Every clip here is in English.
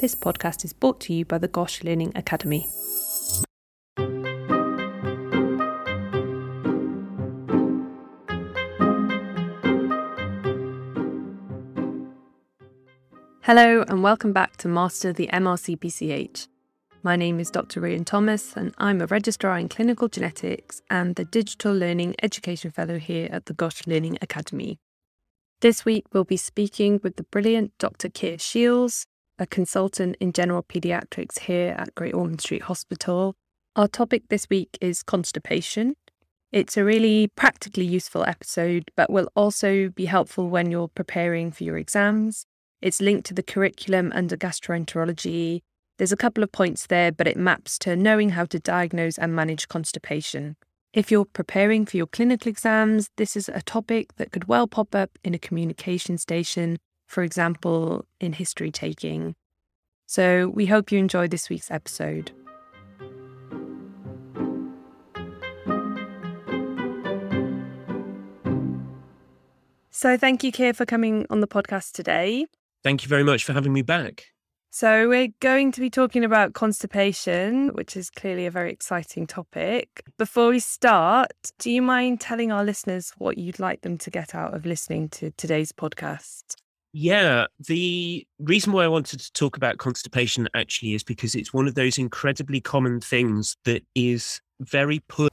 This podcast is brought to you by the GOSH Learning Academy. Hello, and welcome back to Master the MRCPCH. My name is Dr. Rhian Thomas, and I'm a Registrar in Clinical Genetics and the Digital Learning Education Fellow here at the GOSH Learning Academy. This week, we'll be speaking with the brilliant Dr. Keir Shiels, a consultant in general paediatrics here at Great Ormond Street Hospital. Our topic this week is constipation. It's a really practically useful episode, but will also be helpful when you're preparing for your exams. It's linked to the curriculum under gastroenterology. There's a couple of points there, but it maps to knowing how to diagnose and manage constipation. If you're preparing for your clinical exams, this is a topic that could well pop up in a communication station for example, in history taking. So we hope you enjoy this week's episode. So thank you, Keir, for coming on the podcast today. Thank you very much for having me back. So, we're going to be talking about constipation, which is clearly a very exciting topic. Before we start, do you mind telling our listeners what you'd like them to get out of listening to today's podcast? Yeah, the reason why I wanted to talk about constipation actually is because it's one of those incredibly common things that is very put.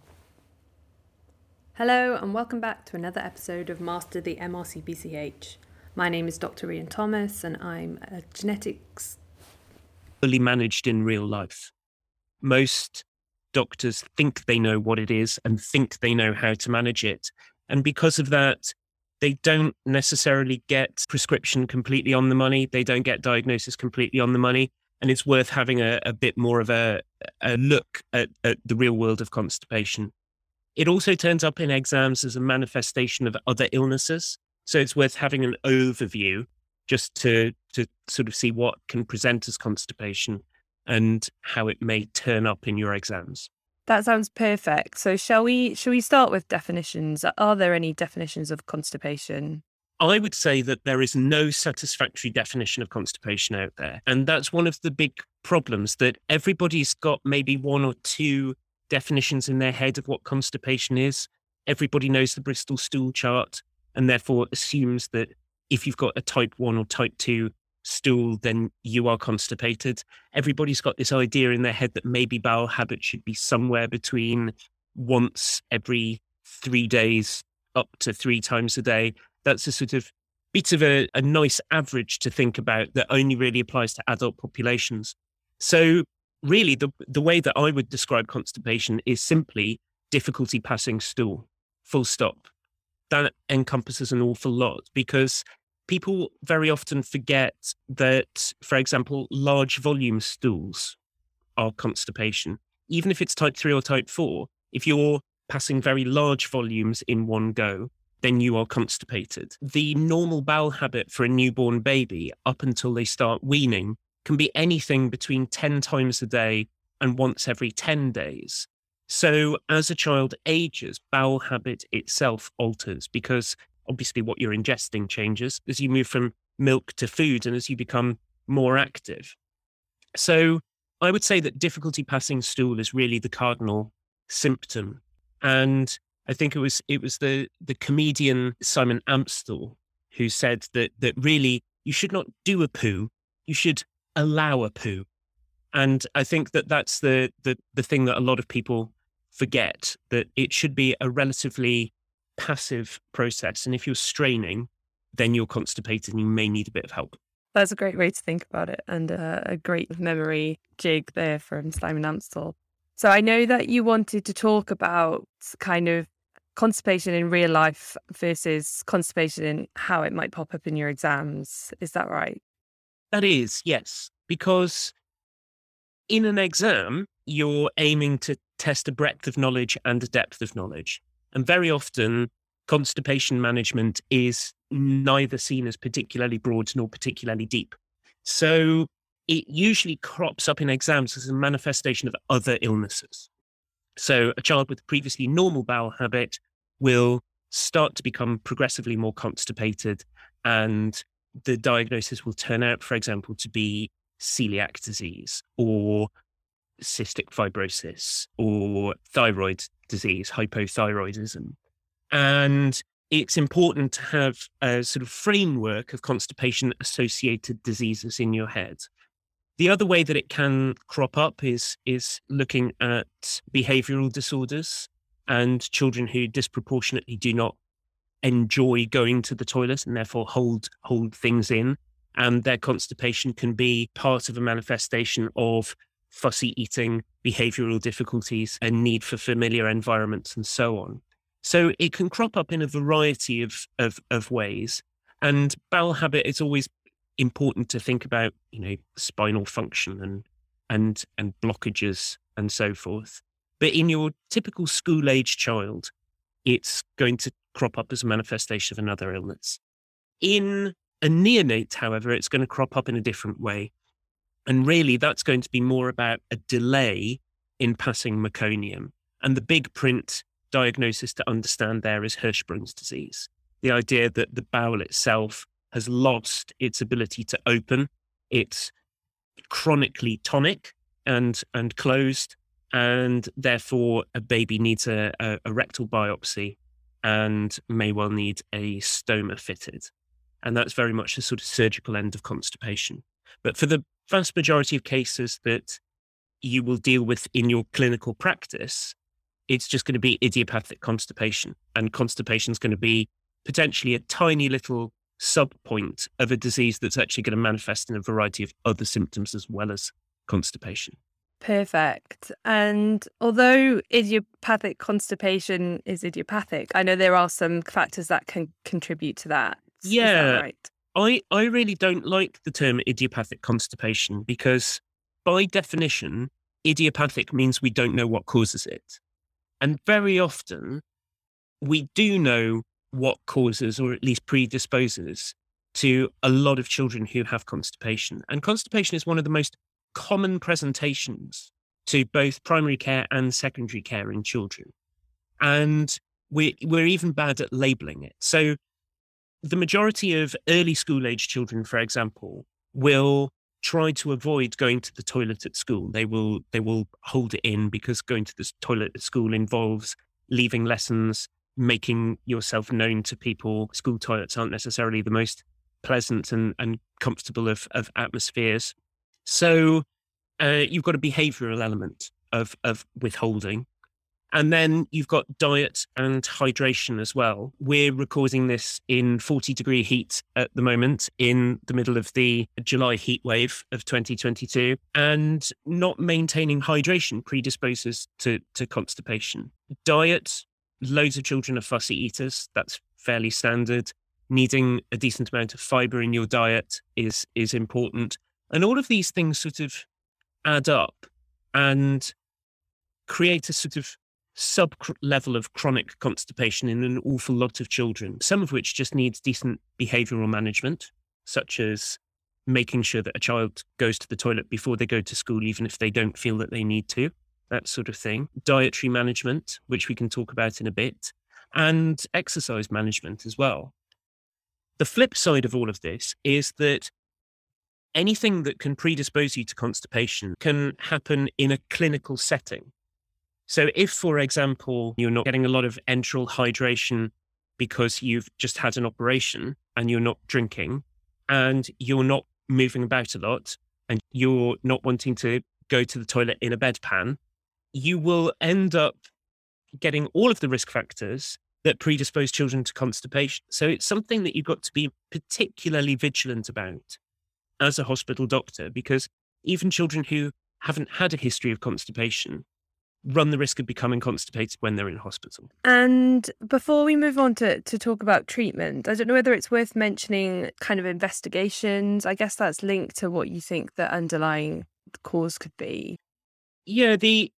Hello, and welcome back to another episode of Master the MRCPCH. My name is Dr. Rhian Thomas, and I'm a genetics. Fully managed in real life. Most doctors think they know what it is and think they know how to manage it. And because of that, they don't necessarily get prescription completely on the money. They don't get diagnosis completely on the money. And it's worth having a, a bit more of a, a look at, at the real world of constipation. It also turns up in exams as a manifestation of other illnesses. So it's worth having an overview just to, to sort of see what can present as constipation and how it may turn up in your exams. That sounds perfect. So shall we shall we start with definitions? Are there any definitions of constipation? I would say that there is no satisfactory definition of constipation out there. And that's one of the big problems that everybody's got maybe one or two definitions in their head of what constipation is. Everybody knows the Bristol stool chart and therefore assumes that if you've got a type 1 or type 2 stool, then you are constipated. Everybody's got this idea in their head that maybe bowel habit should be somewhere between once every three days up to three times a day. That's a sort of bit of a, a nice average to think about that only really applies to adult populations. So really the the way that I would describe constipation is simply difficulty passing stool. Full stop. That encompasses an awful lot because people very often forget that, for example, large volume stools are constipation. Even if it's type 3 or type 4, if you're passing very large volumes in one go, then you are constipated. The normal bowel habit for a newborn baby up until they start weaning can be anything between 10 times a day and once every 10 days. So, as a child ages, bowel habit itself alters because obviously what you're ingesting changes as you move from milk to food and as you become more active. So I would say that difficulty passing stool is really the cardinal symptom. And I think it was it was the the comedian Simon Amstell who said that that really you should not do a poo, you should allow a poo. And I think that that's the the the thing that a lot of people forget that it should be a relatively passive process. And if you're straining, then you're constipated and you may need a bit of help. That's a great way to think about it and uh, a great memory jig there from Simon Amstell. So I know that you wanted to talk about kind of constipation in real life versus constipation in how it might pop up in your exams. Is that right? That is, yes. Because in an exam, you're aiming to test a breadth of knowledge and a depth of knowledge. And very often, constipation management is neither seen as particularly broad nor particularly deep. So it usually crops up in exams as a manifestation of other illnesses. So a child with previously normal bowel habit will start to become progressively more constipated and the diagnosis will turn out, for example, to be celiac disease or cystic fibrosis or thyroid disease, hypothyroidism. And it's important to have a sort of framework of constipation associated diseases in your head. The other way that it can crop up is is looking at behavioral disorders and children who disproportionately do not enjoy going to the toilet and therefore hold hold things in and their constipation can be part of a manifestation of fussy eating behavioral difficulties and need for familiar environments and so on so it can crop up in a variety of of, of ways and bowel habit is always important to think about you know spinal function and and and blockages and so forth but in your typical school age child it's going to crop up as a manifestation of another illness. In a neonate, however, it's going to crop up in a different way. And really, that's going to be more about a delay in passing meconium. And the big print diagnosis to understand there is Hirschsprung's disease. The idea that the bowel itself has lost its ability to open, it's chronically tonic and, and closed, and therefore a baby needs a, a, a rectal biopsy and may well need a stoma fitted. And that's very much the sort of surgical end of constipation. But for the vast majority of cases that you will deal with in your clinical practice, it's just going to be idiopathic constipation. And constipation is going to be potentially a tiny little sub point of a disease that's actually going to manifest in a variety of other symptoms as well as constipation. Perfect. And although idiopathic constipation is idiopathic, I know there are some factors that can contribute to that. Yeah. That right? I, I really don't like the term idiopathic constipation because, by definition, idiopathic means we don't know what causes it. And very often, we do know what causes or at least predisposes to a lot of children who have constipation. And constipation is one of the most common presentations to both primary care and secondary care in children. And we're, we're even bad at labeling it. So, the majority of early school age children, for example, will try to avoid going to the toilet at school. They will they will hold it in because going to the toilet at school involves leaving lessons, making yourself known to people. School toilets aren't necessarily the most pleasant and, and comfortable of, of atmospheres. So uh, you've got a behavioral element of, of withholding. And then you've got diet and hydration as well. We're recording this in 40 degree heat at the moment in the middle of the July heat wave of 2022. And not maintaining hydration predisposes to, to constipation. Diet, loads of children are fussy eaters. That's fairly standard. Needing a decent amount of fiber in your diet is, is important. And all of these things sort of add up and create a sort of sub level of chronic constipation in an awful lot of children, some of which just needs decent behavioral management, such as making sure that a child goes to the toilet before they go to school, even if they don't feel that they need to, that sort of thing. Dietary management, which we can talk about in a bit, and exercise management as well. The flip side of all of this is that anything that can predispose you to constipation can happen in a clinical setting. So, if, for example, you're not getting a lot of enteral hydration because you've just had an operation and you're not drinking and you're not moving about a lot and you're not wanting to go to the toilet in a bedpan, you will end up getting all of the risk factors that predispose children to constipation. So, it's something that you've got to be particularly vigilant about as a hospital doctor because even children who haven't had a history of constipation run the risk of becoming constipated when they're in hospital. And before we move on to, to talk about treatment, I don't know whether it's worth mentioning kind of investigations. I guess that's linked to what you think the underlying cause could be. Yeah, the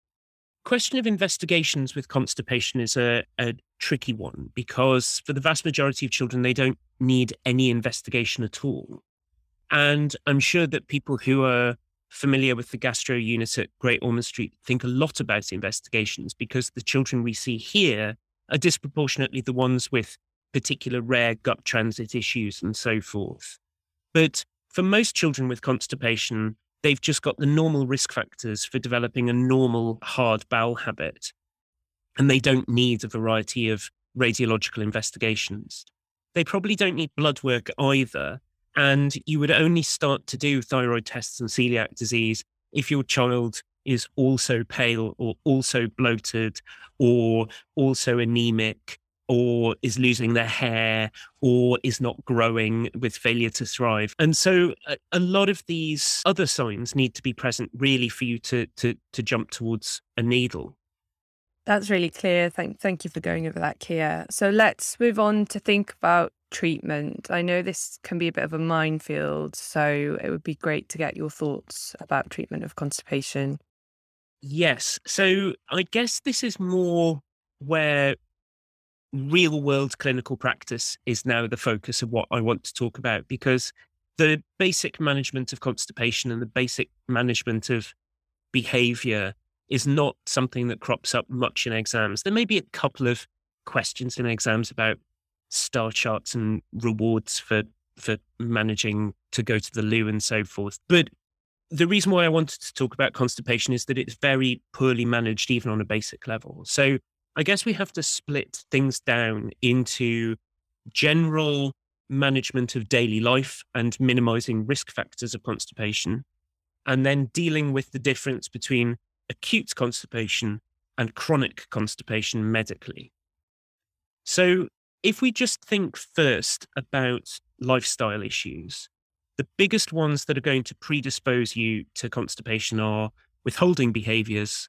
question of investigations with constipation is a, a tricky one because for the vast majority of children, they don't need any investigation at all. And I'm sure that people who are familiar with the gastro unit at Great Ormond Street think a lot about investigations because the children we see here are disproportionately the ones with particular rare gut transit issues and so forth. But for most children with constipation, they've just got the normal risk factors for developing a normal hard bowel habit. And they don't need a variety of radiological investigations. They probably don't need blood work either. And you would only start to do thyroid tests and celiac disease if your child is also pale or also bloated or also anemic or is losing their hair or is not growing with failure to thrive. And so a, a, lot of these other signs need to be present really for you to to to jump towards a needle. That's really clear. Thank thank you for going over that, Keir. So let's move on to think about treatment. I know this can be a bit of a minefield, so it would be great to get your thoughts about treatment of constipation. Yes. So I guess this is more where real world clinical practice is now the focus of what I want to talk about because the basic management of constipation and the basic management of behavior is not something that crops up much in exams. There may be a couple of questions in exams about star charts and rewards for for managing to go to the loo and so forth. But the reason why I wanted to talk about constipation is that it's very poorly managed even on a basic level. So I guess we have to split things down into general management of daily life and minimizing risk factors of constipation, and then dealing with the difference between acute constipation and chronic constipation medically. So, if we just think first about lifestyle issues, the biggest ones that are going to predispose you to constipation are withholding behaviors,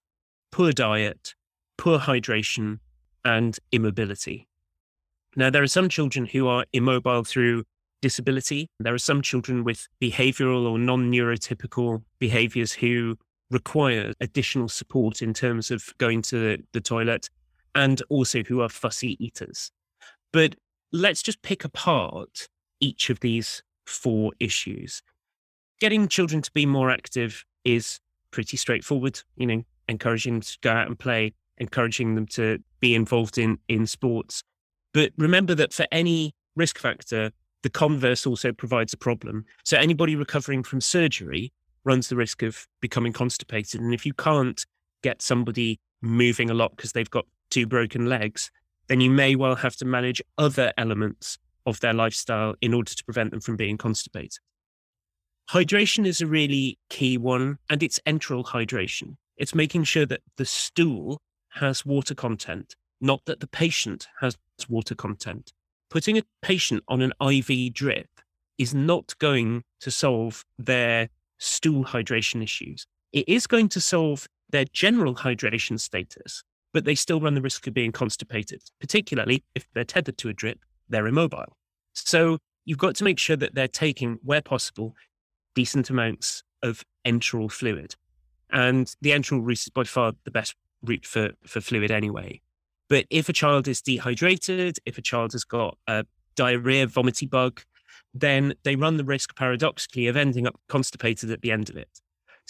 poor diet, poor hydration, and immobility. Now, there are some children who are immobile through disability. There are some children with behavioral or non neurotypical behaviors who require additional support in terms of going to the toilet and also who are fussy eaters. But let's just pick apart each of these four issues. Getting children to be more active is pretty straightforward, you know, encouraging them to go out and play, encouraging them to be involved in in sports. But remember that for any risk factor, the converse also provides a problem. So anybody recovering from surgery runs the risk of becoming constipated. And if you can't get somebody moving a lot because they've got two broken legs, then you may well have to manage other elements of their lifestyle in order to prevent them from being constipated. Hydration is a really key one, and it's enteral hydration. It's making sure that the stool has water content, not that the patient has water content. Putting a patient on an IV drip is not going to solve their stool hydration issues. It is going to solve their general hydration status, but they still run the risk of being constipated, particularly if they're tethered to a drip, they're immobile. So you've got to make sure that they're taking, where possible, decent amounts of enteral fluid. And the enteral route is by far the best route for, for fluid anyway. But if a child is dehydrated, if a child has got a diarrhea, vomity bug, then they run the risk, paradoxically, of ending up constipated at the end of it.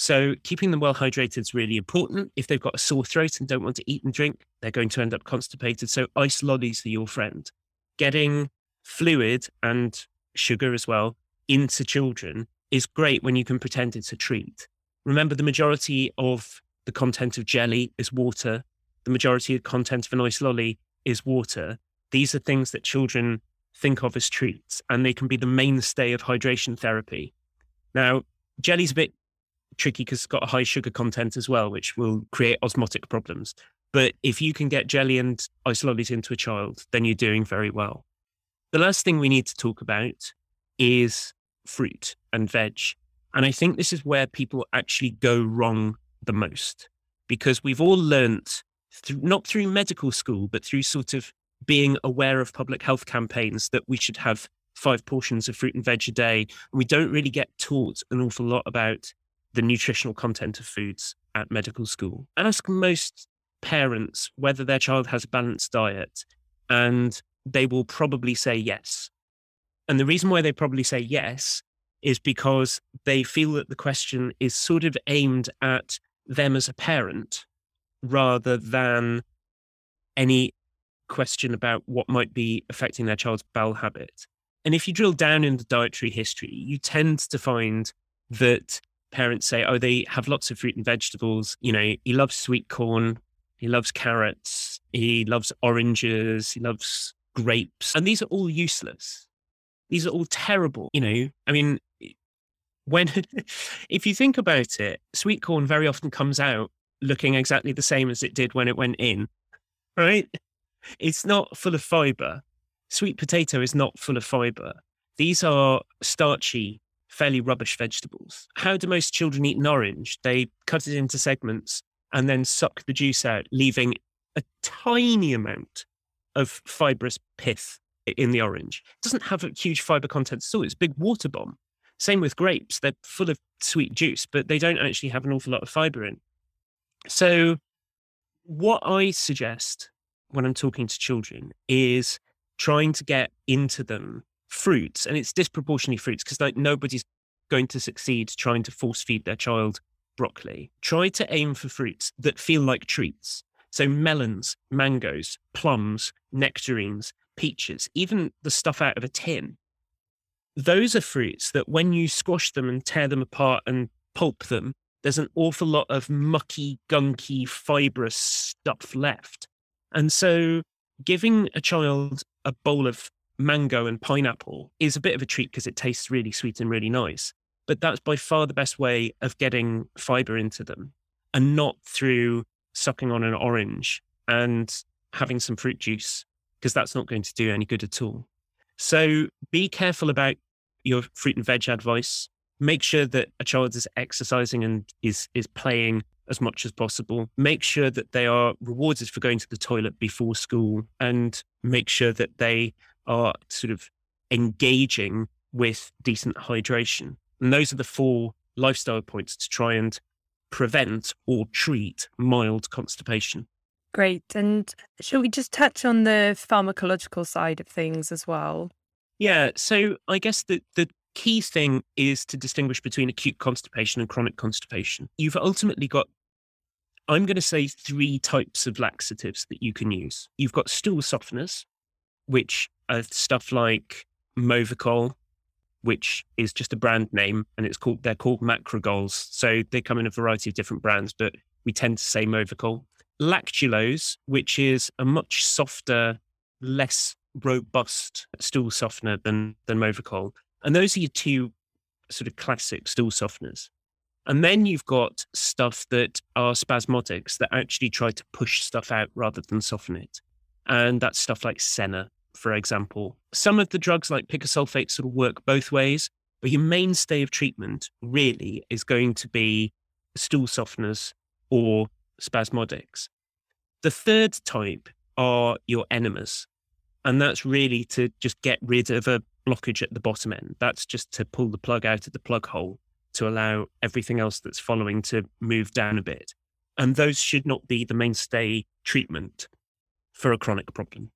So keeping them well hydrated is really important. If they've got a sore throat and don't want to eat and drink, they're going to end up constipated. So ice lollies are your friend. Getting fluid and sugar as well into children is great when you can pretend it's a treat. Remember, the majority of the content of jelly is water. The majority of content of an ice lolly is water. These are things that children think of as treats, and they can be the mainstay of hydration therapy. Now, jelly's a bit tricky because it's got a high sugar content as well, which will create osmotic problems. But if you can get jelly and ice lollies into a child, then you're doing very well. The last thing we need to talk about is fruit and veg. And I think this is where people actually go wrong the most because we've all learnt, not through medical school, but through sort of being aware of public health campaigns that we should have five portions of fruit and veg a day. We don't really get taught an awful lot about the nutritional content of foods at medical school. Ask most parents whether their child has a balanced diet, and they will probably say yes. And the reason why they probably say yes is because they feel that the question is sort of aimed at them as a parent rather than any question about what might be affecting their child's bowel habit. And if you drill down into dietary history, you tend to find that parents say, oh, they have lots of fruit and vegetables. You know, he loves sweet corn, he loves carrots, he loves oranges, he loves grapes. And these are all useless. These are all terrible. You know, I mean, when, if you think about it, sweet corn very often comes out looking exactly the same as it did when it went in, right? It's not full of fiber. Sweet potato is not full of fiber. These are starchy, fairly rubbish vegetables. How do most children eat an orange? They cut it into segments and then suck the juice out, leaving a tiny amount of fibrous pith in the orange. It doesn't have a huge fiber content at all. It's a big water bomb. Same with grapes. They're full of sweet juice, but they don't actually have an awful lot of fiber in. So, what I suggest when I'm talking to children is trying to get into them fruits, and it's disproportionately fruits because like nobody's going to succeed trying to force feed their child broccoli. Try to aim for fruits that feel like treats. So melons, mangoes, plums, nectarines, peaches, even the stuff out of a tin. Those are fruits that when you squash them and tear them apart and pulp them, there's an awful lot of mucky, gunky, fibrous stuff left. And so giving a child a bowl of mango and pineapple is a bit of a treat because it tastes really sweet and really nice. But that's by far the best way of getting fiber into them and not through sucking on an orange and having some fruit juice because that's not going to do any good at all. So be careful about your fruit and veg advice. Make sure that a child is exercising and is is playing as much as possible. Make sure that they are rewarded for going to the toilet before school and make sure that they are sort of engaging with decent hydration. And those are the four lifestyle points to try and prevent or treat mild constipation. Great. And shall we just touch on the pharmacological side of things as well? Yeah. So I guess the, the key thing is to distinguish between acute constipation and chronic constipation. You've ultimately got, I'm going to say, three types of laxatives that you can use. You've got stool softeners, which are stuff like Movicol, which is just a brand name, and it's called they're called Macrogols. So they come in a variety of different brands, but we tend to say Movicol. Lactulose, which is a much softer, less robust stool softener than than Movicol, and those are your two sort of classic stool softeners. And then you've got stuff that are spasmodics that actually try to push stuff out rather than soften it. And that's stuff like Senna, for example. Some of the drugs like picosulfate sort of work both ways, but your mainstay of treatment really is going to be stool softeners or spasmodics. The third type are your enemas. And that's really to just get rid of a blockage at the bottom end. That's just to pull the plug out of the plug hole to allow everything else that's following to move down a bit. And those should not be the mainstay treatment for a chronic problem.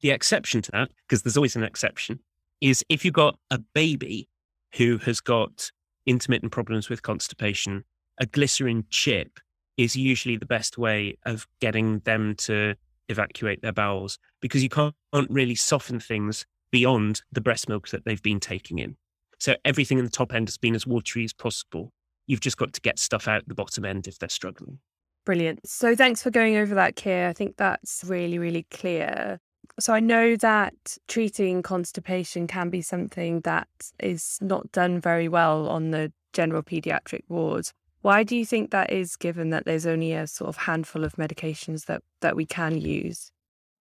The exception to that, because there's always an exception, is if you've got a baby who has got intermittent problems with constipation, a glycerin chip is usually the best way of getting them to evacuate their bowels because you can't really soften things beyond the breast milk that they've been taking in. So everything in the top end has been as watery as possible. You've just got to get stuff out the bottom end if they're struggling. Brilliant. So thanks for going over that, Keir. I think that's really, really clear. So I know that treating constipation can be something that is not done very well on the general pediatric ward. Why do you think that is, given that there's only a sort of handful of medications that, that we can use?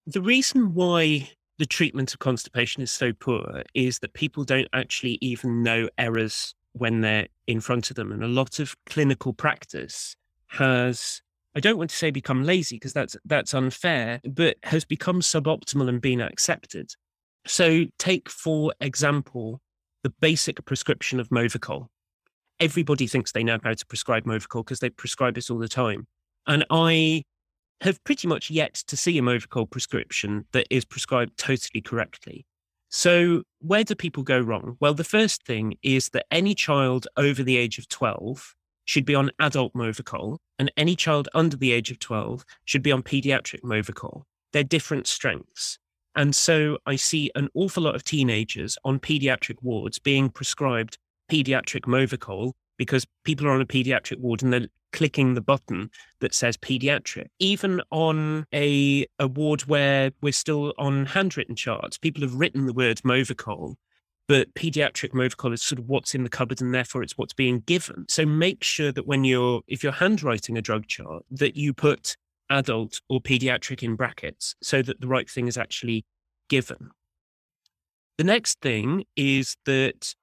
The reason why the treatment of constipation is so poor is that people don't actually even know errors when they're in front of them. And a lot of clinical practice has I don't want to say become lazy because that's that's unfair, but has become suboptimal and been accepted. So take for example the basic prescription of Movicol. Everybody thinks they know how to prescribe Movicol because they prescribe it all the time. And I have pretty much yet to see a Movicol prescription that is prescribed totally correctly. So, where do people go wrong? Well, the first thing is that any child over the age of 12 should be on adult Movicol, and any child under the age of 12 should be on pediatric Movicol. They're different strengths. And so I see an awful lot of teenagers on pediatric wards being prescribed pediatric Movicol because people are on a pediatric ward and they're clicking the button that says pediatric. Even on a, a ward where we're still on handwritten charts, people have written the word Movicol, but pediatric Movicol is sort of what's in the cupboard and therefore it's what's being given. So make sure that when you're, if you're handwriting a drug chart, that you put adult or pediatric in brackets so that the right thing is actually given. The next thing is that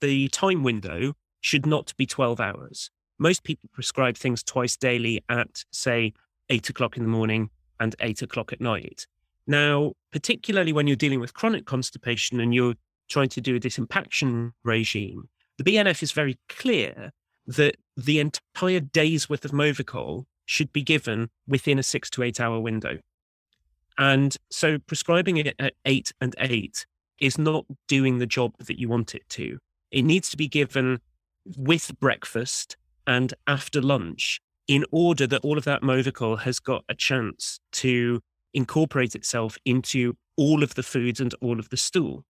the time window should not be 12 hours. Most people prescribe things twice daily at, say, eight o'clock in the morning and eight o'clock at night. Now, particularly when you're dealing with chronic constipation and you're trying to do a disimpaction regime, the BNF is very clear that the entire day's worth of Movicol should be given within a six to eight hour window. And so prescribing it at eight and eight is not doing the job that you want it to. It needs to be given with breakfast and after lunch in order that all of that Movicol has got a chance to incorporate itself into all of the foods and all of the stool.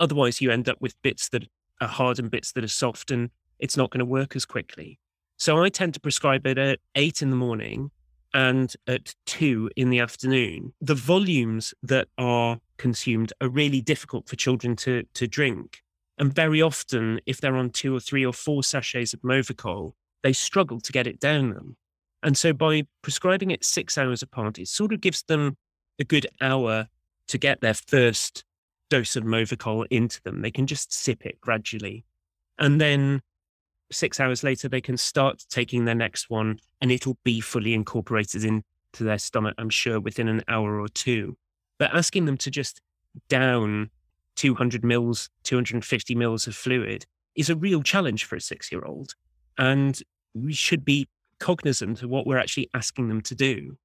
Otherwise, you end up with bits that are hard and bits that are soft, and it's not going to work as quickly. So I tend to prescribe it at eight in the morning and at two in the afternoon. The volumes that are consumed are really difficult for children to, to drink. And very often, if they're on two or three or four sachets of Movicol, they struggle to get it down them. And so by prescribing it six hours apart, it sort of gives them a good hour to get their first dose of Movicol into them. They can just sip it gradually. And then six hours later, they can start taking their next one and it'll be fully incorporated into their stomach, I'm sure, within an hour or two. But asking them to just down 200 mils, 250 mils of fluid is a real challenge for a six year old. And we should be cognizant of what we're actually asking them to do.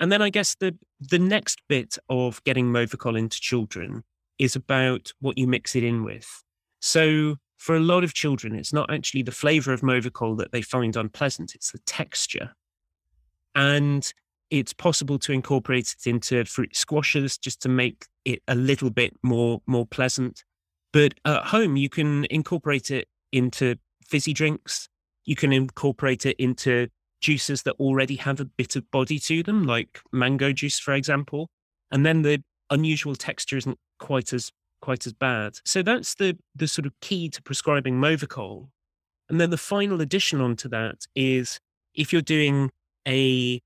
And then I guess the, the next bit of getting Movicol into children is about what you mix it in with. So for a lot of children, it's not actually the flavor of Movicol that they find unpleasant, it's the texture. And it's possible to incorporate it into fruit squashes just to make it a little bit more more pleasant. But at home, you can incorporate it into fizzy drinks. You can incorporate it into juices that already have a bit of body to them, like mango juice, for example. And then the unusual texture isn't quite as quite as bad. So that's the the sort of key to prescribing Movicol. And then the final addition onto that is if you're doing a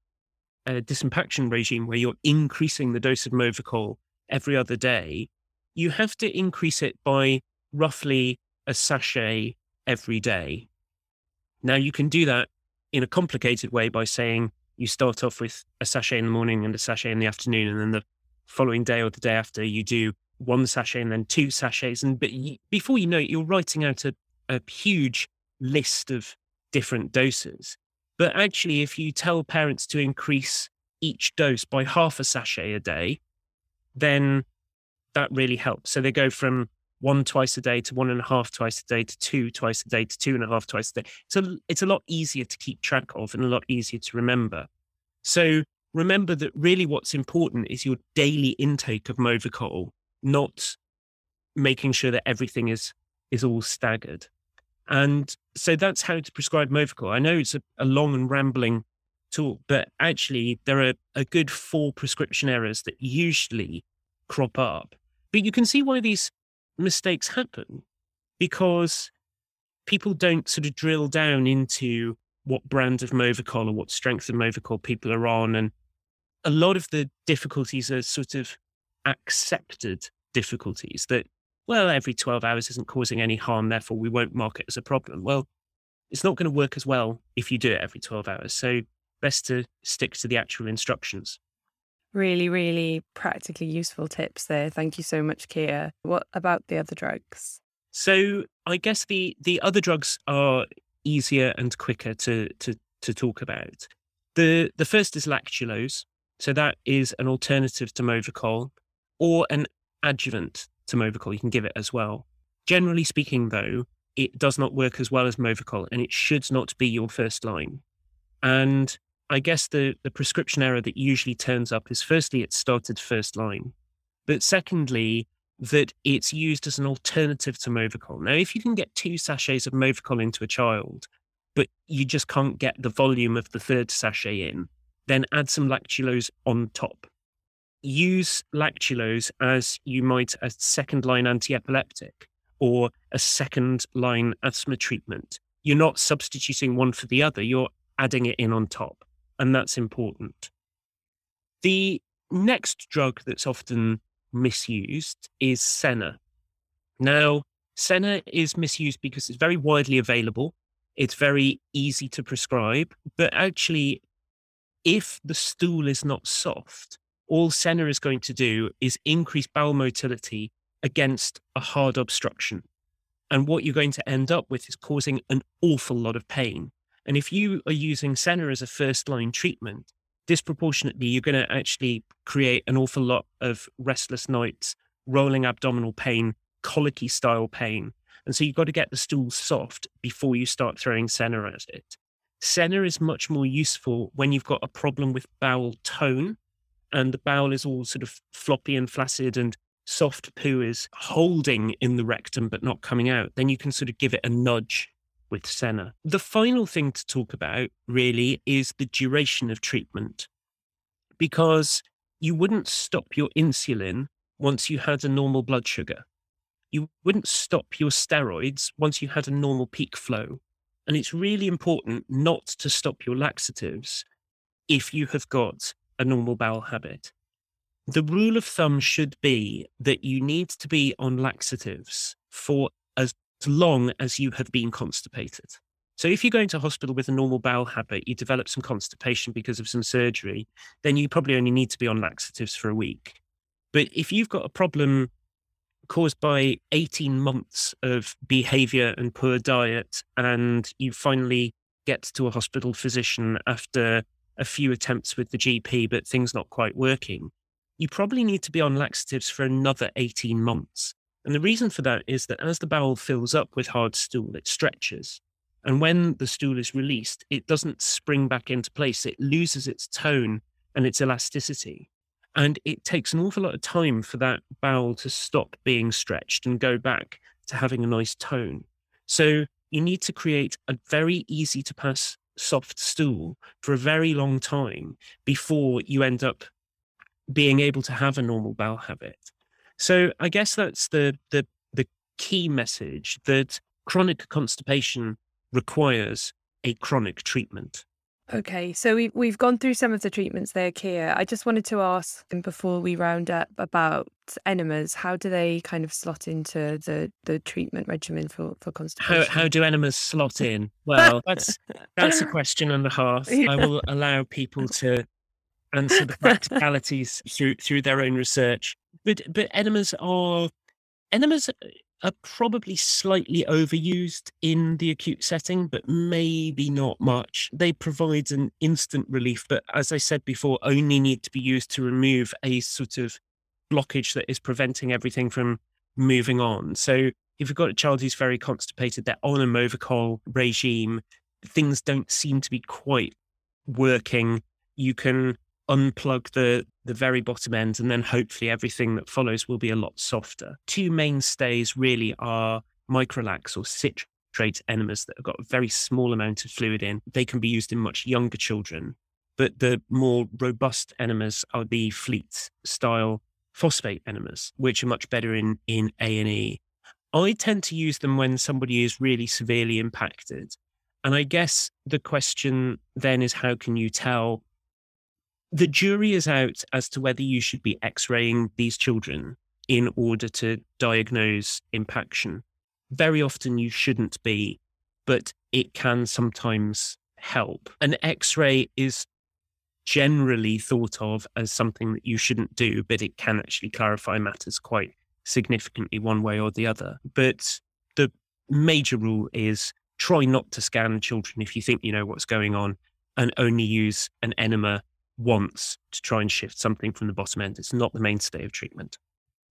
a disimpaction regime where you're increasing the dose of Movicol every other day, you have to increase it by roughly a sachet every day. Now, you can do that in a complicated way by saying you start off with a sachet in the morning and a sachet in the afternoon, and then the following day or the day after, you do one sachet and then two sachets. And but you, before you know it, you're writing out a, a huge list of different doses. But actually, if you tell parents to increase each dose by half a sachet a day, then that really helps. So they go from one twice a day to one and a half twice a day to two twice a day to two and a half twice a day. So it's a lot easier to keep track of and a lot easier to remember. So remember that really what's important is your daily intake of Movicol, not making sure that everything is is all staggered. And so that's how to prescribe Movicol. I know it's a, a long and rambling talk, but actually there are a good four prescription errors that usually crop up. But you can see why these mistakes happen because people don't sort of drill down into what brand of Movicol or what strength of Movicol people are on. And a lot of the difficulties are sort of accepted difficulties that well, every 12 hours isn't causing any harm, therefore we won't mark it as a problem. Well, it's not going to work as well if you do it every 12 hours. So, best to stick to the actual instructions. Really, really practically useful tips there. Thank you so much, Keir. What about the other drugs? So, I guess the the other drugs are easier and quicker to to to talk about. The the first is lactulose. So that is an alternative to Movicol or an adjuvant to Movicol. You can give it as well. Generally speaking, though, it does not work as well as Movicol, and it should not be your first line. And I guess the, the prescription error that usually turns up is firstly, it started first line. But secondly, that it's used as an alternative to Movicol. Now, if you can get two sachets of Movicol into a child, but you just can't get the volume of the third sachet in, then add some lactulose on top. Use lactulose as you might a second line anti-epileptic or a second line asthma treatment. You're not substituting one for the other, you're adding it in on top. And that's important. The next drug that's often misused is Senna. Now, Senna is misused because it's very widely available. It's very easy to prescribe, but actually, if the stool is not soft, all Senna is going to do is increase bowel motility against a hard obstruction. And what you're going to end up with is causing an awful lot of pain. And if you are using Senna as a first line treatment, disproportionately, you're going to actually create an awful lot of restless nights, rolling abdominal pain, colicky style pain. And so you've got to get the stool soft before you start throwing Senna at it. Senna is much more useful when you've got a problem with bowel tone and the bowel is all sort of floppy and flaccid and soft poo is holding in the rectum but not coming out. Then you can sort of give it a nudge with Senna. The final thing to talk about really is the duration of treatment because you wouldn't stop your insulin once you had a normal blood sugar. You wouldn't stop your steroids once you had a normal peak flow. And it's really important not to stop your laxatives if you have got a normal bowel habit. The rule of thumb should be that you need to be on laxatives for as long as you have been constipated. So if you go into hospital with a normal bowel habit, you develop some constipation because of some surgery, then you probably only need to be on laxatives for a week. But if you've got a problem caused by 18 months of behavior and poor diet, and you finally get to a hospital physician after a few attempts with the GP, but things not quite working, you probably need to be on laxatives for another 18 months. And the reason for that is that as the bowel fills up with hard stool, it stretches. And when the stool is released, it doesn't spring back into place. It loses its tone and its elasticity. And it takes an awful lot of time for that bowel to stop being stretched and go back to having a nice tone. So you need to create a very easy to pass soft stool for a very long time before you end up being able to have a normal bowel habit. So I guess that's the the the key message that chronic constipation requires a chronic treatment. Okay, so we've we've gone through some of the treatments there, Keir. I just wanted to ask before we round up about enemas. How do they kind of slot into the, the treatment regimen for, for constipation? How how do enemas slot in? Well, that's that's a question and a half. I will allow people to answer the practicalities through through their own research. But but enemas are enemas are probably slightly overused in the acute setting, but maybe not much. They provide an instant relief, but as I said before, only need to be used to remove a sort of blockage that is preventing everything from moving on. So if you've got a child who's very constipated, they're on a Movicol regime, things don't seem to be quite working. You can unplug the the very bottom end and then hopefully everything that follows will be a lot softer two mainstays really are microlax or citrate enemas that have got a very small amount of fluid in they can be used in much younger children but the more robust enemas are the fleet style phosphate enemas which are much better in in A and E. I tend to use them when somebody is really severely impacted and i guess the question then is how can you tell the jury is out as to whether you should be x raying these children in order to diagnose impaction. Very often you shouldn't be, but it can sometimes help. An x ray is generally thought of as something that you shouldn't do, but it can actually clarify matters quite significantly one way or the other. But the major rule is try not to scan children if you think you know what's going on and only use an enema once to try and shift something from the bottom end. It's not the mainstay of treatment.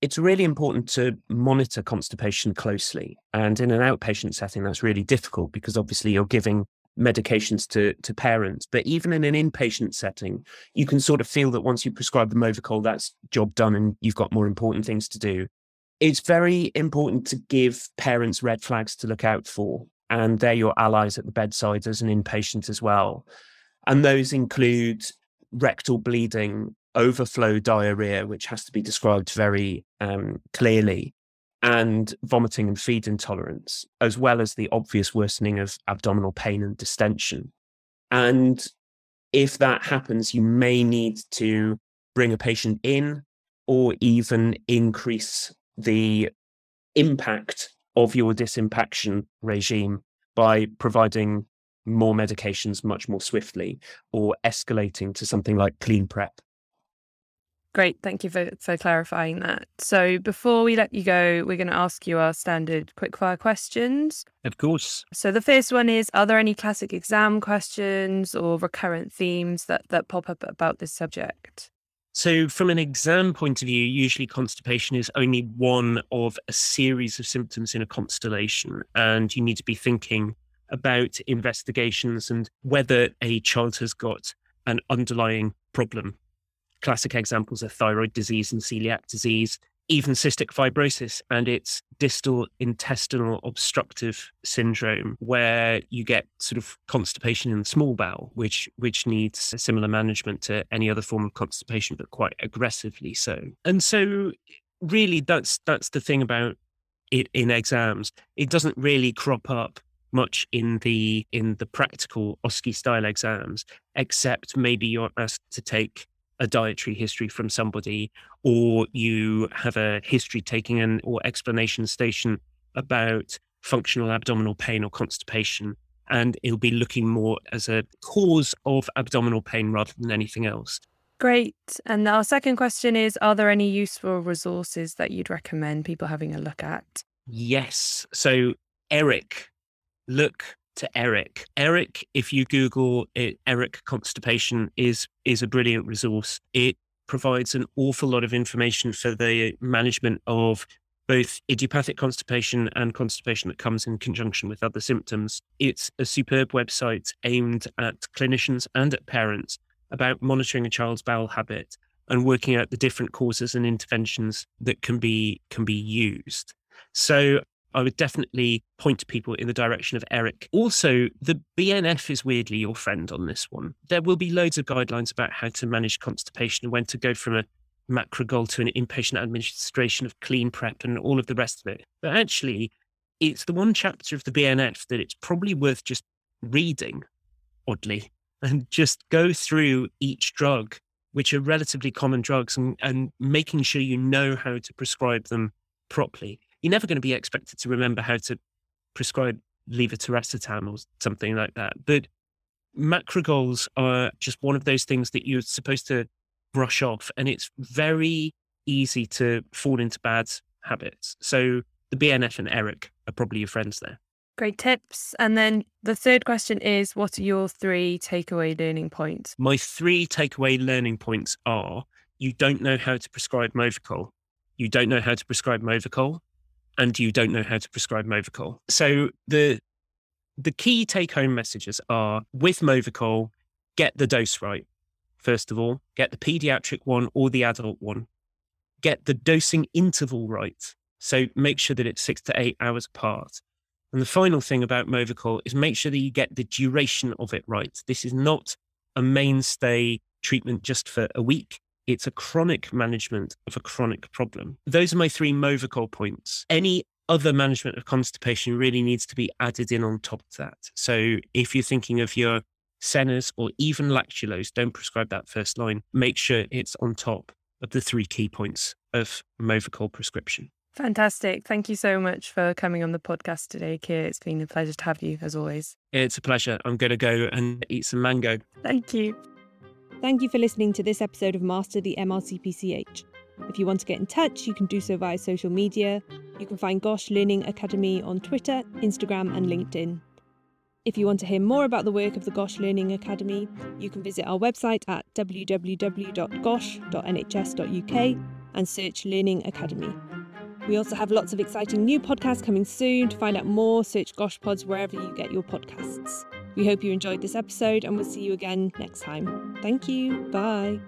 It's really important to monitor constipation closely. And in an outpatient setting, that's really difficult because obviously you're giving medications to, to parents. But even in an inpatient setting, you can sort of feel that once you prescribe the Movicol, that's job done and you've got more important things to do. it's very important to give parents red flags to look out for. And they're your allies at the bedside as an inpatient as well. And those include rectal bleeding, overflow diarrhea, which has to be described very um, clearly, and vomiting and feed intolerance, as well as the obvious worsening of abdominal pain and distension. And if that happens, you may need to bring a patient in or even increase the impact of your disimpaction regime by providing more medications much more swiftly or escalating to something like Klean-Prep. Great. Thank you for, for clarifying that. So, before we let you go, we're going to ask you our standard quickfire questions. Of course. So, the first one is Are there any classic exam questions or recurrent themes that, that pop up about this subject? So, from an exam point of view, usually constipation is only one of a series of symptoms in a constellation. And you need to be thinking about investigations and whether a child has got an underlying problem. Classic examples are thyroid disease and celiac disease, even cystic fibrosis and its distal intestinal obstructive syndrome where you get sort of constipation in the small bowel which which needs similar management to any other form of constipation but quite aggressively so and so really that's that's the thing about it in exams it doesn't really crop up much in the in the practical OSCE style exams except maybe you're asked to take a dietary history from somebody, or you have a history taking an or explanation station about functional abdominal pain or constipation. And it'll be looking more as a cause of abdominal pain rather than anything else. Great. And our second question is Are there any useful resources that you'd recommend people having a look at? Yes. So, ERIC, look to ERIC. ERIC, if you Google it, ERIC constipation is is a brilliant resource. It provides an awful lot of information for the management of both idiopathic constipation and constipation that comes in conjunction with other symptoms. It's a superb website aimed at clinicians and at parents about monitoring a child's bowel habit and working out the different causes and interventions that can be can be used. So I would definitely point people in the direction of ERIC. Also, the BNF is weirdly your friend on this one. There will be loads of guidelines about how to manage constipation and when to go from a macrogol to an inpatient administration of Klean-Prep and all of the rest of it. But actually, it's the one chapter of the BNF that it's probably worth just reading, oddly, and just go through each drug, which are relatively common drugs, and, and making sure you know how to prescribe them properly you're never going to be expected to remember how to prescribe levetiracetam or something like that. But macrogols are just one of those things that you're supposed to brush off, and it's very easy to fall into bad habits. So the BNF and ERIC are probably your friends there. Great tips. And then the third question is what are your three takeaway learning points? My three takeaway learning points are you don't know how to prescribe Movicol. You don't know how to prescribe Movicol and you don't know how to prescribe Movicol. So the the key take home messages are with Movicol, get the dose right. First of all, get the pediatric one or the adult one. Get the dosing interval right. So make sure that it's six to eight hours apart. And the final thing about Movicol is make sure that you get the duration of it right. This is not a mainstay treatment just for a week. It's a chronic management of a chronic problem. Those are my three Movicol points. Any other management of constipation really needs to be added in on top of that. So if you're thinking of your Sennas or even lactulose, don't prescribe that first line. Make sure it's on top of the three key points of Movicol prescription. Fantastic. Thank you so much for coming on the podcast today, Keir. It's been a pleasure to have you as always. It's a pleasure. I'm going to go and eat some mango. Thank you. Thank you for listening to this episode of Master the MRCPCH. If you want to get in touch, you can do so via social media. You can find GOSH Learning Academy on Twitter, Instagram, and LinkedIn. If you want to hear more about the work of the GOSH Learning Academy, you can visit our website at www.gosh.nhs.uk and search Learning Academy. We also have lots of exciting new podcasts coming soon. To find out more, search GOSH Pods wherever you get your podcasts. We hope you enjoyed this episode and we'll see you again next time. Thank you. Bye.